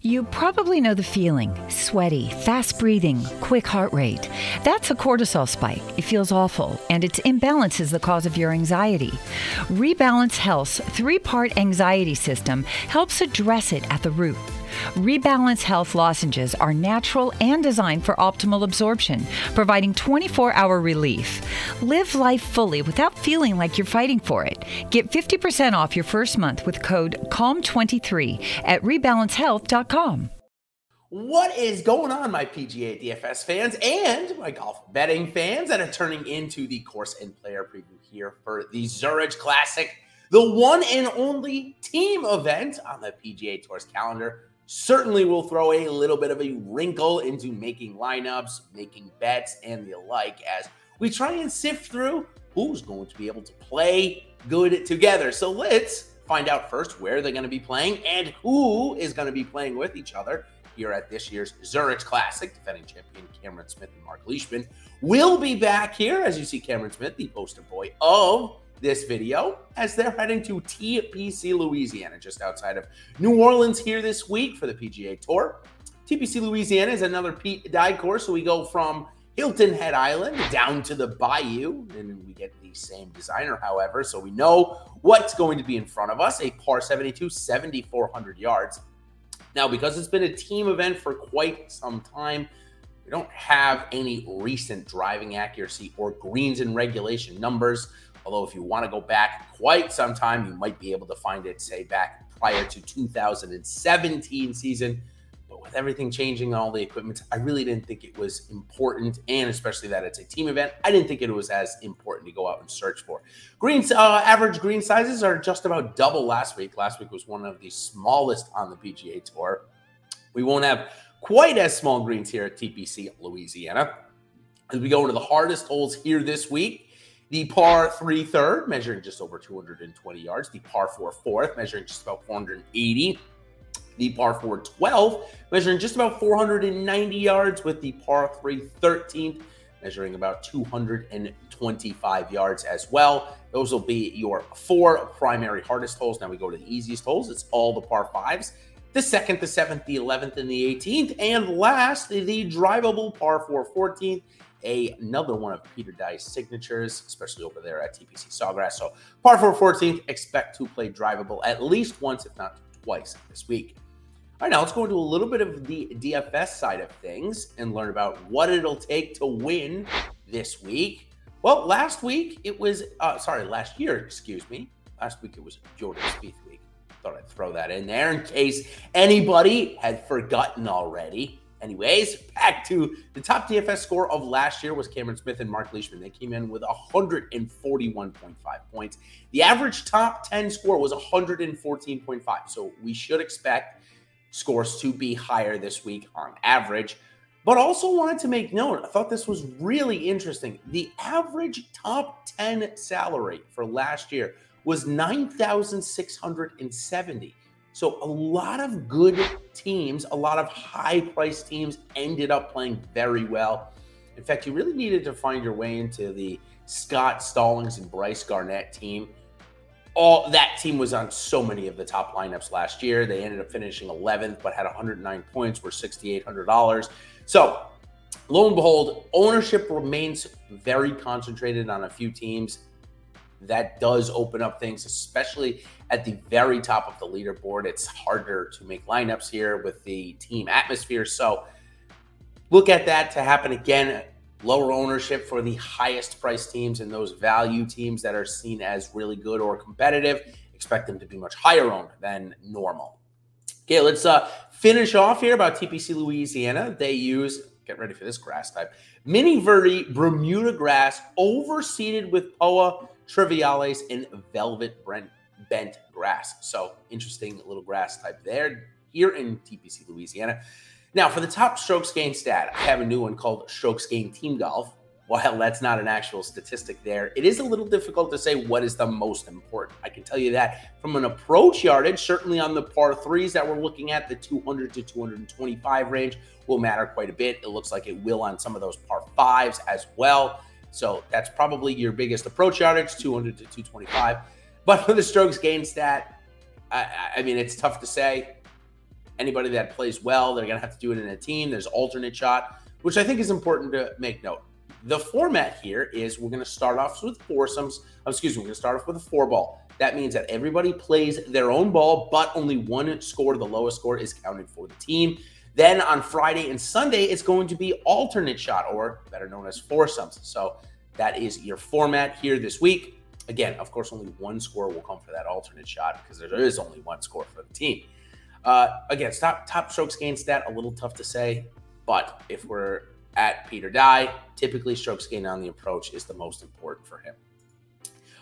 You probably know the feeling sweaty, fast breathing, quick heart rate. That's a cortisol spike. It feels awful, and its imbalance is the cause of your anxiety. Rebalance Health's three part anxiety system helps address it at the root. Rebalance Health lozenges are natural and designed for optimal absorption, providing 24 hour relief. Live life fully without feeling like you're fighting for it. Get 50% off your first month with code CALM23 at rebalancehealth.com. What is going on, my PGA DFS fans and my golf betting fans that are turning into the course and player preview here for the Zurich Classic, the one and only team event on the PGA Tour's calendar certainly will throw a little bit of a wrinkle into making lineups, making bets, and the like as we try and sift through who's going to be able to play good together. So let's find out first where they're going to be playing and who is going to be playing with each other here at this year's Zurich Classic. Defending champion Cameron Smith and Mark Leishman will be back here, as you see Cameron Smith, the poster boy of this video as they're heading to TPC Louisiana, just outside of New Orleans here this week for the PGA Tour. TPC Louisiana is another Pete Dye course, so we go from Hilton Head Island down to the Bayou, and we get the same designer, however, so we know what's going to be in front of us a par 72, 7,400 yards. Now, because it's been a team event for quite some time, we don't have any recent driving accuracy or greens and regulation numbers. Although, if you want to go back quite some time, you might be able to find it, say, back prior to 2017 season. But with everything changing on all the equipment, I really didn't think it was important, and especially that it's a team event, I didn't think it was as important to go out and search for. Greens, uh, average green sizes are just about double last week. Last week was one of the smallest on the PGA Tour. We won't have quite as small greens here at TPC Louisiana. As we go into the hardest holes here this week, the par three third, measuring just over 220 yards. The par four fourth, measuring just about 480. The par four 12, measuring just about 490 yards, with the par three 13th, measuring about 225 yards as well. Those will be your four primary hardest holes. Now we go to the easiest holes. It's all the par fives. The second, the seventh, the 11th, and the 18th. And last, the drivable par 4 14th a, another one of Peter Dye's signatures, especially over there at TPC Sawgrass. So, par 4 14th, expect to play drivable at least once, if not twice, this week. All right, now let's go into a little bit of the DFS side of things and learn about what it'll take to win this week. Well, last week it was, uh, sorry, last year, excuse me. Last week it was Jordan Spieth week. Thought I'd throw that in there in case anybody had forgotten already. Anyways, back to the top DFS score of last year was Cameron Smith and Mark Leishman. They came in with 141.5 points. The average top 10 score was 114.5. So we should expect scores to be higher this week on average. But also wanted to make note, I thought this was really interesting. The average top 10 salary for last year was 9,670. So a lot of good teams, a lot of high price teams ended up playing very well. In fact, you really needed to find your way into the Scott Stallings and Brice Garnett team. All that team was on so many of the top lineups last year. They ended up finishing 11th, but had 109 points, were $6,800. So, lo and behold, ownership remains very concentrated on a few teams that does open up things, especially at the very top of the leaderboard. It's harder to make lineups here with the team atmosphere. So look at that to happen again. Lower ownership for the highest price teams and those value teams that are seen as really good or competitive. Expect them to be much higher owned than normal. Okay, let's uh, finish off here about TPC Louisiana. They use, get ready for this grass type, Mini Verde Bermuda grass overseeded with Poa trivialis and Velvet Brent bent grass. So interesting little grass type there. here in TPC, Louisiana. Now, for the top strokes gained stat, I have a new one called Strokes Gained Team Golf. While that's not an actual statistic there, it is a little difficult to say what is the most important. I can tell you that from an approach yardage, certainly on the par threes that we're looking at, the 200 to 225 range will matter quite a bit. It looks like it will on some of those par fives as well. So that's probably your biggest approach yardage, 200 to 225. But for the strokes gained stat, I, I mean, it's tough to say. Anybody that plays well, they're going to have to do it in a team. There's alternate shot, which I think is important to make note. The format here is we're going to start off with foursomes. Oh, excuse me, we're going to start off with a four ball. That means that everybody plays their own ball, but only one score, the lowest score, is counted for the team. Then on Friday and Sunday, it's going to be alternate shot, or better known as foursomes. So that is your format here this week. Again, of course, only one score will come for that alternate shot because there is only one score for the team. Uh, again, top top strokes gained stat a little tough to say, but if we're at Peter Dye. Typically, strokes gained on the approach is the most important for him.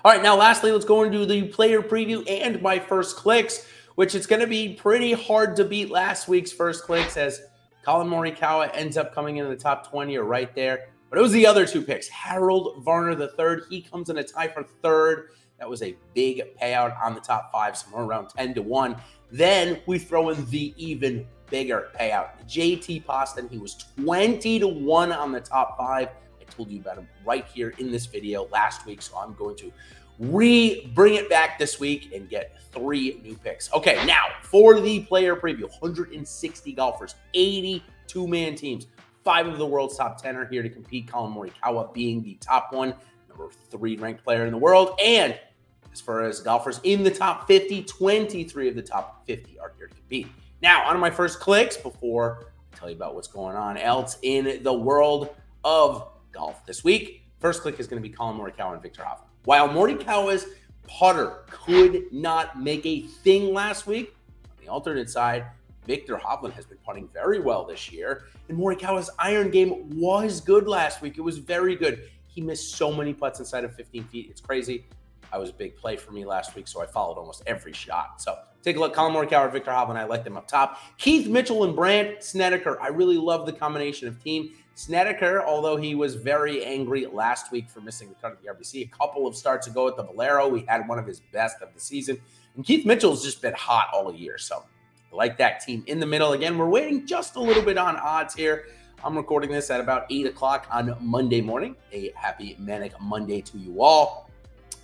All right, now lastly, let's go into the player preview and my first clicks, which it's going to be pretty hard to beat last week's first clicks as Collin Morikawa ends up coming in the top 20 or right there. But it was the other two picks. Harold Varner the third. He comes in a tie for third. That was a big payout on the top five, somewhere around 10 to 1. Then we throw in the even bigger payout. JT Poston, he was 20 to 1 on the top five. I told you about him right here in this video last week, so I'm going to re bring it back this week and get three new picks. Okay, now for the player preview 160 golfers, 82 man teams. Five of the world's top 10 are here to compete. Collin Morikawa being the top one, number three ranked player in the world. And as far as golfers in the top 50, 23 of the top 50 are here to compete. Now, on my first clicks before I tell you about what's going on else in the world of golf this week. First click is going to be Collin Morikawa and Viktor Hovland. While Morikawa's putter could not make a thing last week, on the alternate side, Viktor Hovland has been putting very well this year, and Morikawa's iron game was good last week. It was very good. He missed so many putts inside of 15 feet. It's crazy. I was a big play for me last week, so I followed almost every shot. So take a look. Collin Morikawa, Viktor Hovland, I like them up top. Keith Mitchell and Brandt Snedeker. I really love the combination of team. Snedeker, although he was very angry last week for missing the cut of the RBC, a couple of starts ago at the Valero, we had one of his best of the season. And Keith Mitchell's just been hot all year. So like that team in the middle. Again, we're waiting just a little bit on odds here. I'm recording this at about 8 o'clock on Monday morning. A happy Manic Monday to you all.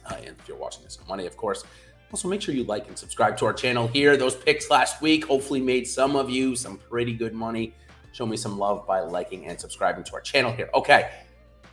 Uh, and if you're watching this on Monday, of course. Also, make sure you like and subscribe to our channel here. Those picks last week hopefully made some of you some pretty good money. Show me some love by liking and subscribing to our channel here. Okay.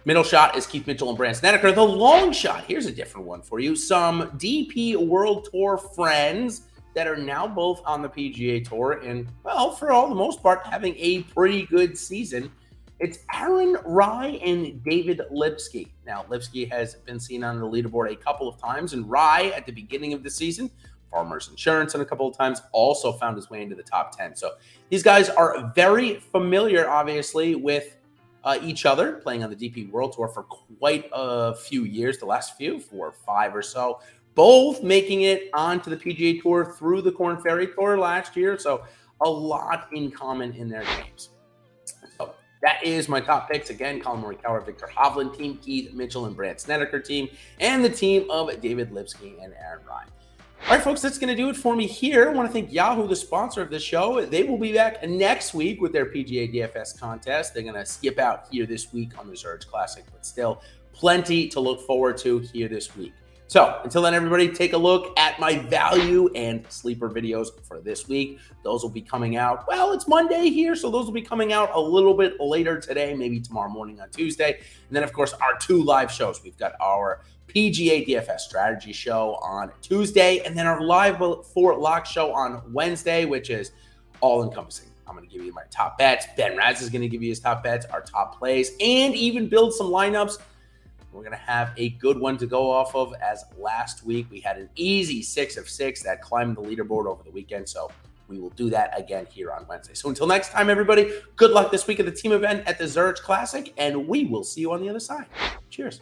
Middle shot is Keith Mitchell and Brandt Snedeker. The long shot, here's a different one for you. Some DP World Tour friends that are now both on the PGA Tour and, well, for all the most part, having a pretty good season. It's Aaron Rai and David Lipsky. Now, Lipsky has been seen on the leaderboard a couple of times, and Rai at the beginning of the season, Farmers Insurance, and a couple of times also found his way into the top 10. So these guys are very familiar, obviously, with uh, each other, playing on the DP World Tour for quite a few years, the last few, four, five or so. Both making it onto the PGA Tour through the Corn Ferry Tour last year. So a lot in common in their games. So that is my top picks. Again, Collin Morikawa, Viktor Hovland team, Keith Mitchell and Brandt Snedeker team, and the team of David Lipsky and Aaron Rai. All right, folks, that's going to do it for me here. I want to thank Yahoo, the sponsor of the show. They will be back next week with their PGA DFS contest. They're going to skip out here this week on the Zurich Classic, but still plenty to look forward to here this week. So until then, everybody, take a look at my value and sleeper videos for this week. Those will be coming out. Well, it's Monday here, so those will be coming out a little bit later today, maybe tomorrow morning on Tuesday. And then, of course, our two live shows. We've got our PGA DFS strategy show on Tuesday, and then our live Fort Lock show on Wednesday, which is all encompassing. I'm going to give you my top bets. Ben Raz is going to give you his top bets, our top plays, and even build some lineups we're going to have a good one to go off of as last week we had an easy six of six that climbed the leaderboard over the weekend. So we will do that again here on Wednesday. So until next time, everybody, good luck this week at the team event at the Zurich Classic, and we will see you on the other side. Cheers.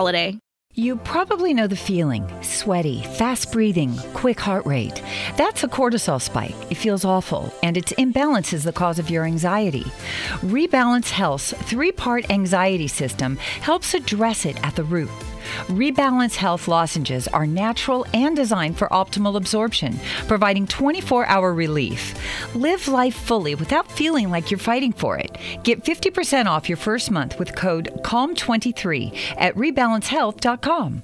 holiday. You probably know the feeling sweaty, fast breathing, quick heart rate. That's a cortisol spike. It feels awful, and its imbalance is the cause of your anxiety. Rebalance Health's three part anxiety system helps address it at the root. Rebalance Health lozenges are natural and designed for optimal absorption, providing 24 hour relief. Live life fully without feeling like you're fighting for it. Get 50% off your first month with code CALM23 at rebalancehealth.com.